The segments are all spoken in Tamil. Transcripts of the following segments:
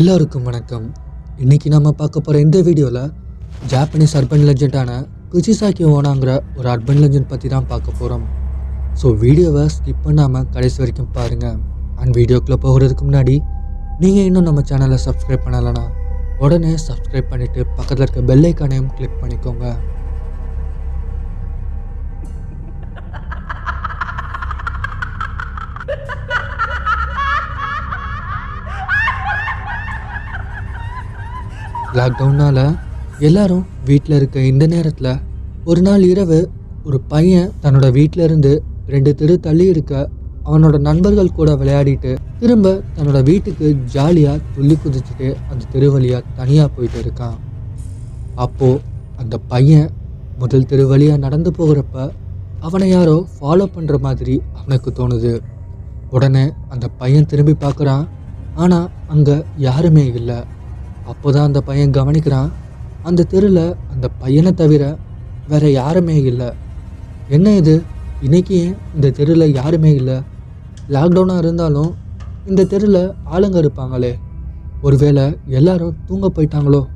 எல்லோருக்கும் வணக்கம். இன்றைக்கி நம்ம பார்க்க போகிற இந்த வீடியோவில் ஜாப்பனீஸ் அர்பன் லெஜெண்டான குச்சிசாக்கி ஓனாங்கிற ஒரு அர்பன் லெஜெண்ட் பற்றி தான் பார்க்க போகிறோம் ஸோ வீடியோவை ஸ்கிப் பண்ணாமல் கடைசி வரைக்கும் பாருங்கள் அண்ட் வீடியோக்குள்ளே போகிறதுக்கு முன்னாடி நீங்கள் இன்னும் நம்ம சேனலை சப்ஸ்கிரைப் பண்ணலைன்னா உடனே சப்ஸ்கிரைப் பண்ணிவிட்டு பக்கத்தில் இருக்க பெல்லைக்கானையும் கிளிக் பண்ணிக்கோங்க. லாக்டவுனால் எல்லாரும் வீட்டில் இருக்க இந்த நேரத்தில் ஒரு நாள் இரவு ஒரு பையன் தன்னோட வீட்டில் இருந்து ரெண்டு தெரு தள்ளி இருக்க அவனோட நண்பர்கள் கூட விளையாடிட்டு திரும்ப தன்னோட வீட்டுக்கு ஜாலியாக துள்ளி குதிச்சுட்டு அந்த தெரு வழியாக தனியாக போயிட்டு இருக்கான். அப்போது அந்த பையன் முதல் தெரு வழியாக நடந்து போகிறப்ப அவனை யாரோ ஃபாலோ பண்ணுற மாதிரி அவனுக்கு தோணுது. உடனே அந்த பையன் திரும்பி பார்க்குறான். ஆனால் அங்கே யாருமே இல்லை. அப்போதான் அந்த பையன் கவனிக்கிறான். அந்த தெருவில் அந்த பையனை தவிர வேற யாருமே இல்லை. என்ன இது? இன்னைக்கு ஏன் இந்த தெருவில் யாருமே இல்லை. லாக்டவுனாக இருந்தாலும் இந்த தெருவில் ஆளுங்க இருப்பாங்களே. ஒருவேளை எல்லாரும் தூங்க போயிட்டாங்களோ?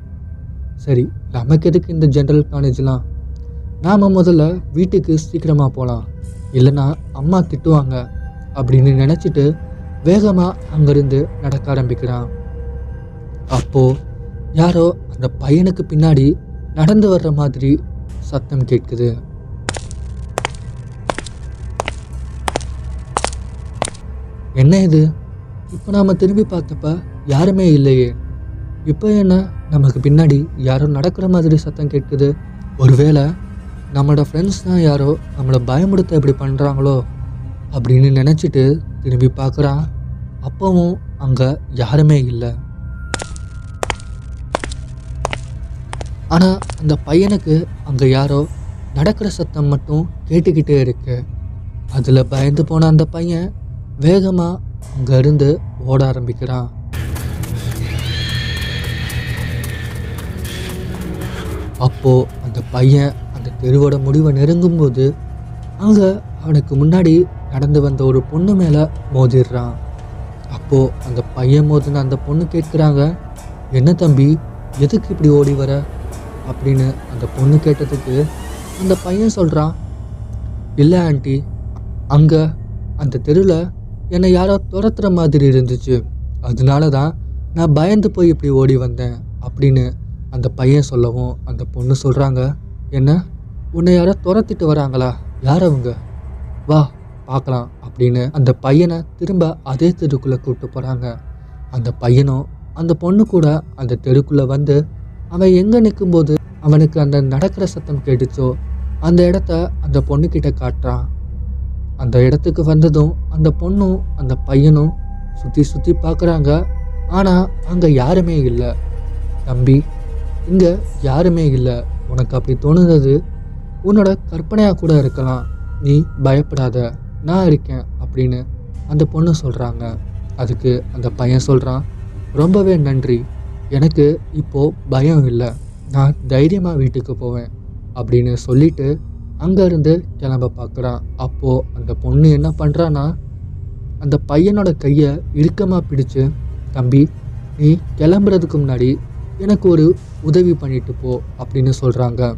சரி நமக்கு எதுக்கு இந்த ஜென்ரல் காலேஜ்லாம் நாம் முதல்ல வீட்டுக்கு சீக்கிரமாக போகலாம் இல்லைன்னா அம்மா திட்டுவாங்க. அப்படின்னு நினச்சிட்டு வேகமாக அங்கேருந்து நடக்க ஆரம்பிக்கிறான். அப்போ யாரோ அந்த பையனுக்கு பின்னாடி நடந்து வர்ற மாதிரி சத்தம் கேட்குது. என்ன இது? இப்போ நாம் திரும்பி பார்த்தப்ப யாருமே இல்லையே. இப்போ என்ன? நமக்கு பின்னாடி யாரோ நடக்கிற மாதிரி சத்தம் கேட்குது. ஒருவேளை நம்மளோட ஃப்ரெண்ட்ஸ் தான் யாரோ நம்மளை பயமுடுத்த இப்படி பண்ணுறாங்களோ அப்படின்னு நினச்சிட்டு திரும்பி பார்க்குறான். அப்பவும் அங்கே யாருமே இல்லை. ஆனால் அந்த பையனுக்கு அங்கே யாரோ நடக்கிற சத்தம் மட்டும் கேட்டுக்கிட்டே இருக்கு. அதில் பயந்து போன அந்த பையன் வேகமாக அங்கேருந்து ஓட ஆரம்பிக்கிறான். அப்போது அந்த பையன் அந்த தெருவோட முடிவை நெருங்கும்போது அங்கே அவனுக்கு முன்னாடி நடந்து வந்த ஒரு பொண்ணு மேலே மோதிடுறான். அப்போது அந்த பையன் மோதின அந்த பொண்ணு கேட்குறாங்க என்ன தம்பி எதுக்கு இப்படி ஓடி வர? அப்படின்னு அந்த பொண்ணு கேட்டதுக்கு அந்த பையன் சொல்கிறான் இல்லை ஆண்டி அங்கே அந்த தெருவில் என்னை யாரோ துரத்துற மாதிரி இருந்துச்சு. அதனால தான் நான் பயந்து போய் இப்படி ஓடி வந்தேன் அப்படின்னு அந்த பையன் சொல்லவும் அந்த பொண்ணு சொல்கிறாங்க என்ன உன்னை யாரோ துரத்திட்டு வராங்களா? யார் அவங்க? வா பார்க்கலாம் அப்படின்னு அந்த பையனை திரும்ப அதே தெருக்குள்ளே கூப்பிட்டு போகிறாங்க அந்த பையனும் அந்த பொண்ணு கூட அந்த தெருக்குள்ளே வந்து அவன் எங்கே நிற்கும்போது அவனுக்கு அந்த நடக்கிற சத்தம் கேட்டுச்சோ அந்த இடத்த அந்த பொண்ணுக்கிட்ட காட்டுறான். அந்த இடத்துக்கு வந்ததும் அந்த பொண்ணும் அந்த பையனும் சுற்றி சுற்றி பார்க்குறாங்க ஆனால் அங்கே யாருமே இல்லை. தம்பி இங்கே யாருமே இல்லை. உனக்கு அப்படி தோணுனது உன்னோட கற்பனையாக கூட இருக்கலாம். நீ பயப்படாத. நான் இருக்கேன் அப்படின்னு அந்த பொண்ணு சொல்கிறாங்க அதுக்கு அந்த பையன் சொல்கிறான் ரொம்பவே நன்றி. எனக்கு இப்போது பயம் இல்லை. நான் தைரியமாக வீட்டுக்கு போவேன் அப்படின்னு சொல்லிட்டு அங்கேருந்து கிளம்ப பார்க்குறான் அப்போது அந்த பொண்ணு என்ன பண்ணுறான்னா அந்த பையனோட கையை இறுக்கமாக பிடிச்சு தம்பி நீ கிளம்புறதுக்கு முன்னாடி எனக்கு ஒரு உதவி பண்ணிட்டு போ அப்படின்னு சொல்கிறாங்க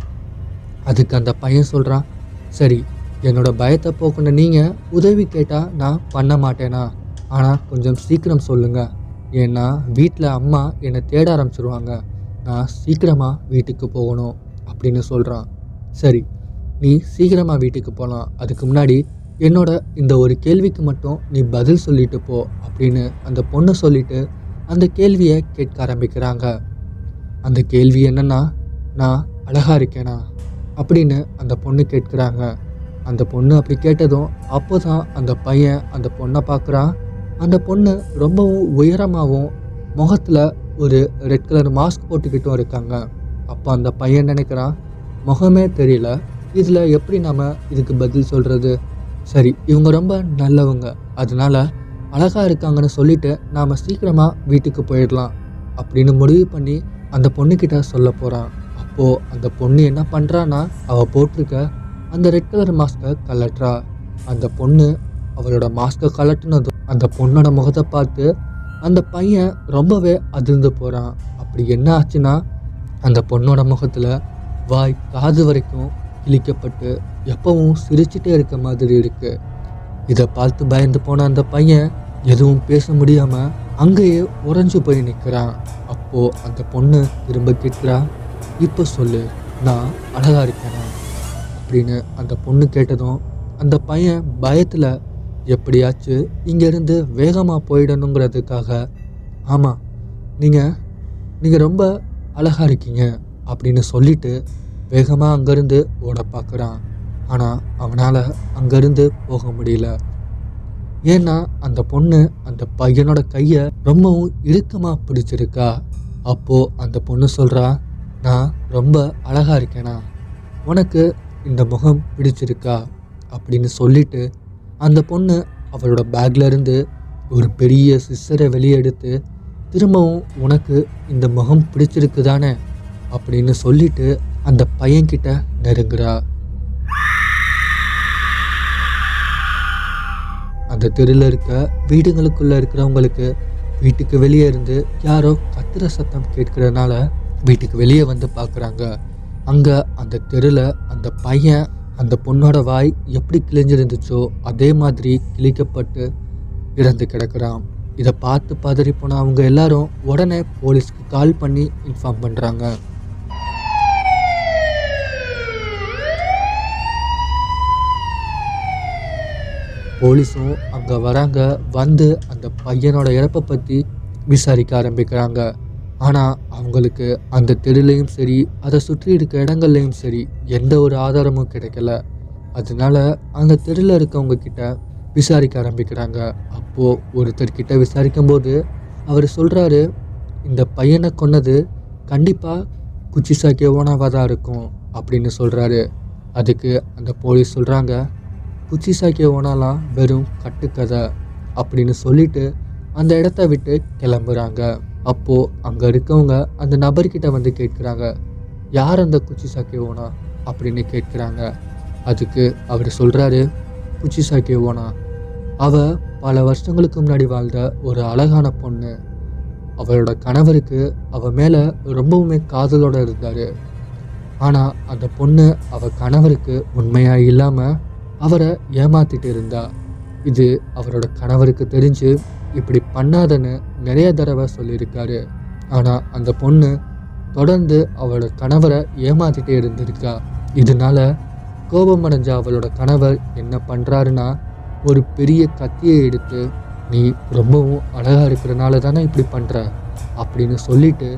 அதுக்கு அந்த பையன் சொல்கிறான் சரி என்னோட பயத்தை போக்குன நீங்கள் உதவி கேட்டால் நான் பண்ண மாட்டேனா? ஆனால் கொஞ்சம் சீக்கிரம் சொல்லுங்கள் ஏன்னா வீட்டில் அம்மா என்னை தேட ஆரம்பிச்சிருவாங்க. நான் சீக்கிரமாக வீட்டுக்கு போகணும் அப்படின்னு சொல்கிறான் சரி நீ சீக்கிரமாக வீட்டுக்கு போகலாம் அதுக்கு முன்னாடி என்னோட இந்த ஒரு கேள்விக்கு மட்டும் நீ பதில் சொல்லிட்டு போ அப்படின்னு அந்த பொண்ணு சொல்லிட்டு அந்த கேள்வியை கேட்க ஆரம்பிக்கிறாங்க. அந்த கேள்வி என்னன்னா நான் அழகாக இருக்கேனா? அப்படின்னு அந்த பொண்ணு கேட்குறாங்க. அந்த பொண்ணு அப்படி கேட்டதும் அப்போ தான் அந்த பையன் அந்த பொண்ணை பார்க்குறான். அந்த பொண்ணு ரொம்பவும் உயரமாகவும் முகத்தில் ஒரு ரெட் கலர் மாஸ்க் போட்டுக்கிட்டும் இருக்காங்க. அப்போ அந்த பையன் நினைக்கிறான்? முகமே தெரியல. இதில் எப்படி நாம் இதுக்கு பதில் சொல்கிறது சரி இவங்க ரொம்ப நல்லவங்க. அதனால அழகாக இருக்காங்கன்னு சொல்லிட்டு நாம் சீக்கிரமாக வீட்டுக்கு போயிடலாம் அப்படின்னு முடிவு பண்ணி அந்த பொண்ணுக்கிட்ட சொல்ல போகிறான் அப்போது அந்த பொண்ணு என்ன பண்ணுறான்னா அவள் போட்டிருக்க அந்த ரெட் கலர் மாஸ்கை கலட்டுறா அந்த பொண்ணு அவளோட மாஸ்கை கலட்டினதும் அந்த பொண்ணோட முகத்தை பார்த்து அந்த பையன் ரொம்பவே அதிர்ந்து போகிறான் அப்படி என்ன ஆச்சுன்னா அந்த பொண்ணோட முகத்தில் வாய் காது வரைக்கும் கிழிக்கப்பட்டு எப்பவும் சிரிச்சிட்டே இருக்க மாதிரி இருக்கு. இதை பார்த்து பயந்து போன அந்த பையன் எதுவும் பேச முடியாம அங்கேயே உறைஞ்சு போய் நிற்கிறான் அப்போ அந்த பொண்ணு திரும்ப கேட்கிறா இப்போ சொல்லு நான் அழகா இருக்கேனா? அப்படின்னு அந்த பொண்ணு கேட்டதும் அந்த பையன் பயத்தில் எப்படியாச்சும் இங்கேருந்து வேகமாக போயிடணுங்கிறதுக்காக. ஆமாம் நீங்கள் நீங்கள் ரொம்ப அழகாக இருக்கீங்க அப்படின்னு சொல்லிட்டு வேகமாக அங்கேருந்து ஓட பார்க்குறான் ஆனால் அவனால் அங்கேருந்து போக முடியல. ஏன்னா அந்த பொண்ணு அந்த பையனோட கையை ரொம்பவும் இறுக்கமாக பிடிச்சிருக்கா. அப்போது அந்த பொண்ணு சொல்கிறா நான் ரொம்ப அழகாக இருக்கேனா. உனக்கு இந்த முகம் பிடிச்சிருக்கா? அப்படின்னு சொல்லிட்டு அந்த பொண்ணு அவளோட பேக்ல இருந்து ஒரு பெரிய சிஸ்டரை வெளியே எடுத்து திரும்பவும் உனக்கு இந்த முகம் பிடிச்சிருக்கு தானே அப்படின்னு சொல்லிட்டு அந்த பையன்கிட்ட நெருங்குறா. அந்த தெருவில் இருக்க வீடுகளுக்குள்ள இருக்கிறவங்களுக்கு வீட்டுக்கு வெளியே இருந்து யாரோ கத்துற சத்தம் கேட்கறதுனால வீட்டுக்கு வெளியே வந்து பார்க்குறாங்க அங்கே அந்த தெருவில் அந்த பையன் அந்த பொண்ணோட வாய் எப்படி கிழிஞ்சிருந்துச்சோ அதே மாதிரி கிழிக்கப்பட்டு இறந்து கிடக்கிறான். இதை பார்த்து பதறி போன அவங்க எல்லாரும் உடனே போலீஸ்க்கு கால் பண்ணி இன்ஃபார்ம் பண்ணுறாங்க போலீஸும் அங்கே வராங்க வந்து அந்த பையனோட இறப்பை பற்றி விசாரிக்க ஆரம்பிக்கிறாங்க. ஆனால் அவங்களுக்கு அந்த தெருலையும் சரி அதை சுற்றி இருக்க இடங்கள்லையும் சரி எந்த ஒரு ஆதாரமும் கிடைக்கல. அதனால அந்த தெருவில் இருக்கவங்க கிட்ட விசாரிக்க ஆரம்பிக்கிறாங்க. அப்போது ஒருத்தர்கிட்ட விசாரிக்கும் போது அவர் சொல்கிறாரு இந்த பையனை கொன்னது கண்டிப்பாக குச்சி சாக்கிய ஓனாவாக தான் இருக்கும் அப்படின்னு சொல்கிறாரு அதுக்கு அந்த போலீஸ் சொல்கிறாங்க குச்சி சாக்கிய ஓனாலாம் வெறும் கட்டுக்கதை அப்படின்னு சொல்லிட்டு அந்த இடத்த விட்டு கிளம்புறாங்க. அப்போது அங்கே இருக்கவங்க அந்த நபர்கிட்ட வந்து கேட்குறாங்க யார் அந்த குச்சி சாக்கிய ஓனா? அப்படின்னு கேட்குறாங்க. அதுக்கு அவர் சொல்கிறாரு குச்சி சாக்கிய ஓனா. அவள் பல வருஷங்களுக்கு முன்னாடி வாழ்ந்த ஒரு அழகான பொண்ணு. அவளோட கணவருக்கு அவள் மேலே ரொம்பவுமே காதலோடு இருந்தார். ஆனால் அந்த பொண்ணு அவள் கணவருக்கு உண்மையாக இல்லாமல் அவரை ஏமாத்திட்டு இருந்தா. இது அவரோட கணவருக்கு தெரிஞ்சு இப்படி பண்ணாதன்னு நிறைய தடவை சொல்லியிருக்காரு. ஆனால் அந்த பொண்ணு தொடர்ந்து அவளோட கணவரை ஏமாத்திட்டே இருந்திருக்கா. இதனால கோபமடைஞ்ச அவளோட கணவர் என்ன பண்ணுறாருன்னா ஒரு பெரிய கத்தியை எடுத்து நீ ரொம்பவும் அழகாக இருக்கிறனால தானே இப்படி பண்ணுற அப்படின்னு சொல்லிட்டு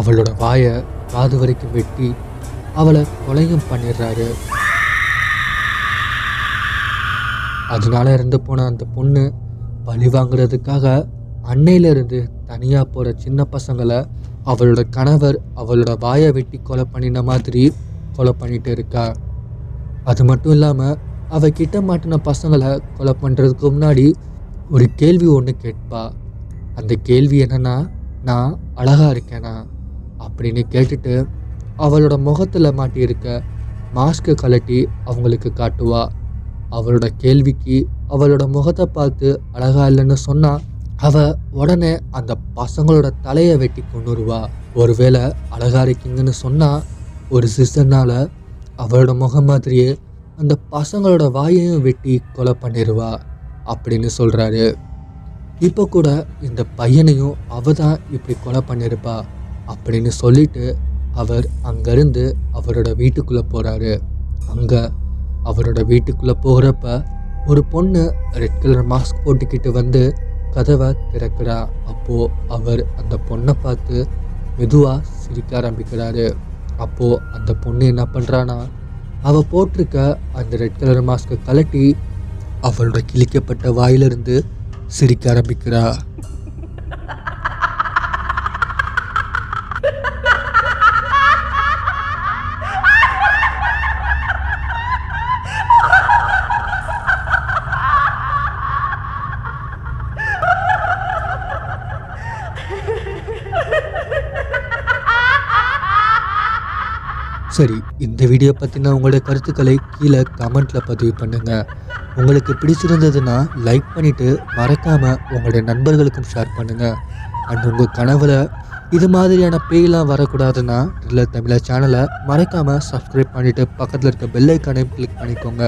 அவளோட வாயை காது வரைக்கும் வெட்டி அவளை கொலையும் பண்ணிடுறாரு. அதனால இறந்து போன அந்த பொண்ணு பழி வாங்குறதுக்காக அன்னையிலிருந்து தனியாக போகிற சின்ன பசங்களை அவளோட கணவர் அவளோட வாயை வெட்டி கொலை பண்ணின மாதிரி கொலை பண்ணிட்டு இருக்கா. அது மட்டும் இல்லாமல் அவள் கிட்ட மாட்டின பசங்களை கொலை பண்ணுறதுக்கு முன்னாடி ஒரு கேள்வி ஒன்று கேட்பா. அந்த கேள்வி என்னன்னா நான் அழகாக இருக்கேனா? அப்படின்னு கேட்டுட்டு அவளோட முகத்தில் மாட்டியிருக்க மாஸ்க்கை கழட்டி அவங்களுக்கு காட்டுவா. அவளோட கேள்விக்கு அவளோட முகத்தை பார்த்து அழகா இல்லைன்னு சொன்னால் அவள் உடனே அந்த பசங்களோட தலையை வெட்டி கொண்டுருவா ஒருவேளை அழகா இருக்கீங்கன்னு சொன்னால் ஒரு சிஸ்டர்னால் அவளோட முகம் மாதிரியே அந்த பசங்களோட வாயையும் வெட்டி கொலை பண்ணிடுவா அப்படின்னு சொல்கிறாரு இப்போ கூட இந்த பையனையும் அவ தான் இப்படி கொலை பண்ணியிருப்பா அப்படின்னு சொல்லிட்டு அவர் அங்கேருந்து அவரோட வீட்டுக்குள்ளே போகிறாரு அங்கே அவரோட வீட்டுக்குள்ளே போகிறப்ப ஒரு பொண்ணு ரெட் கலர் மாஸ்க் போட்டுக்கிட்டு வந்து கதவை திறக்கிறா. அப்போது அவர் அந்த பொண்ணை பார்த்து மெதுவாக சிரிக்க ஆரம்பிக்கிறாரு. அப்போது அந்த பொண்ணு என்ன பண்ணுறான்னா அவள் போட்டிருக்க அந்த ரெட் கலர் மாஸ்க்கை கலட்டி அவளோட கிழிக்கப்பட்ட வாயிலிருந்து சிரிக்க ஆரம்பிக்கிறா. சரி இந்த வீடியோ பற்றின உங்களுடைய கருத்துக்களை கீழே கமெண்ட்டில் பதிவு பண்ணுங்கள் உங்களுக்கு பிடிச்சிருந்ததுன்னா லைக் பண்ணிவிட்டு மறக்காமல் உங்களுடைய நண்பர்களுக்கும் ஷேர் பண்ணுங்கள் அண்ட் உங்கள் கனவில் இது மாதிரியான பேயெலாம் வரக்கூடாதுன்னா ட்ரில்லர் தமிழா சேனலை மறக்காமல் சப்ஸ்கிரைப் பண்ணிவிட்டு பக்கத்தில் இருக்க பெல்லைக்கானையும் கிளிக் பண்ணிக்கோங்க.